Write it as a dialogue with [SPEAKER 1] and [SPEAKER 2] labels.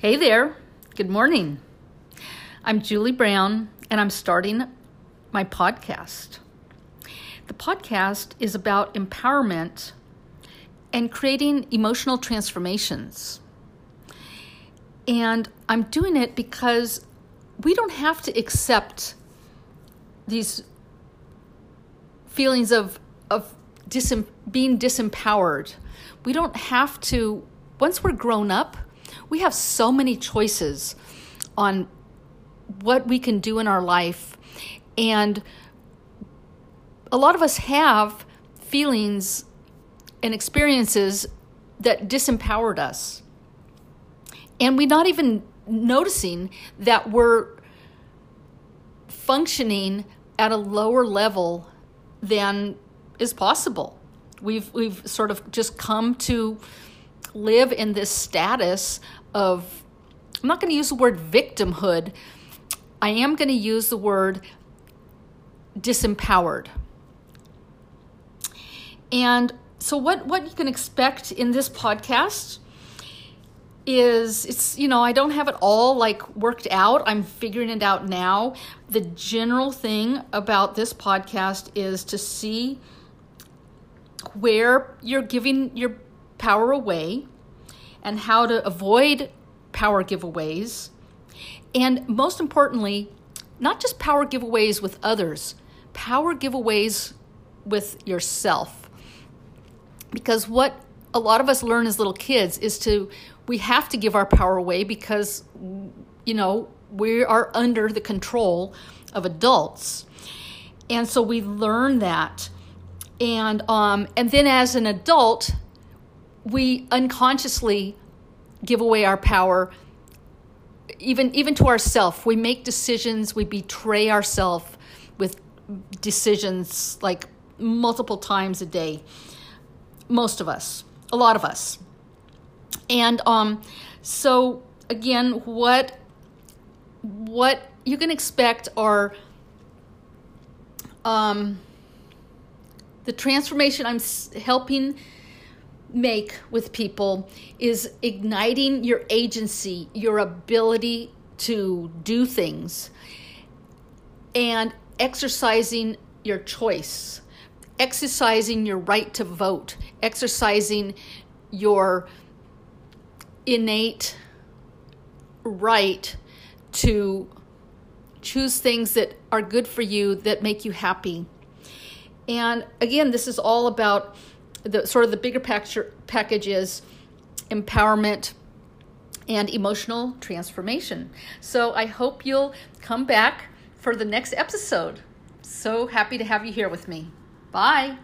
[SPEAKER 1] Hey there. Good morning. I'm Julie Brown, and I'm starting my podcast. The podcast is about empowerment and creating emotional transformations. And I'm doing it because we don't have to accept these feelings of, of being disempowered. We don't have to, once we're grown up, we have so many choices on what we can do in our life. And a lot of us have feelings and experiences that disempowered us. And we're not even noticing that we're functioning at a lower level than is possible. We've we've sort of just come to live in this status of, I'm not going to use the word victimhood, I am going to use the word disempowered. And so what what you can expect in this podcast is it's you know I don't have it all like worked out. I'm figuring it out now. The general thing about this podcast is to see where you're giving your power away and how to avoid power giveaways. And most importantly, not just power giveaways with others, power giveaways with yourself. Because what a lot of us learn as little kids is to, we have to give our power away because, you know, we are under the control of adults. And so we learn that. And, um, and then as an adult, we unconsciously give away our power even even to ourselves we make decisions we betray ourselves with decisions like multiple times a day. Most of us. A lot of us. And um so again what what you can expect are um the transformation i'm helping make with people is igniting your agency, your ability to do things, and exercising your choice, exercising your right to vote, exercising your innate right to choose things that are good for you, that make you happy. And again, this is all about the sort of the bigger picture package is empowerment and emotional transformation. So I hope you'll come back for the next episode. So happy to have you here with me. Bye.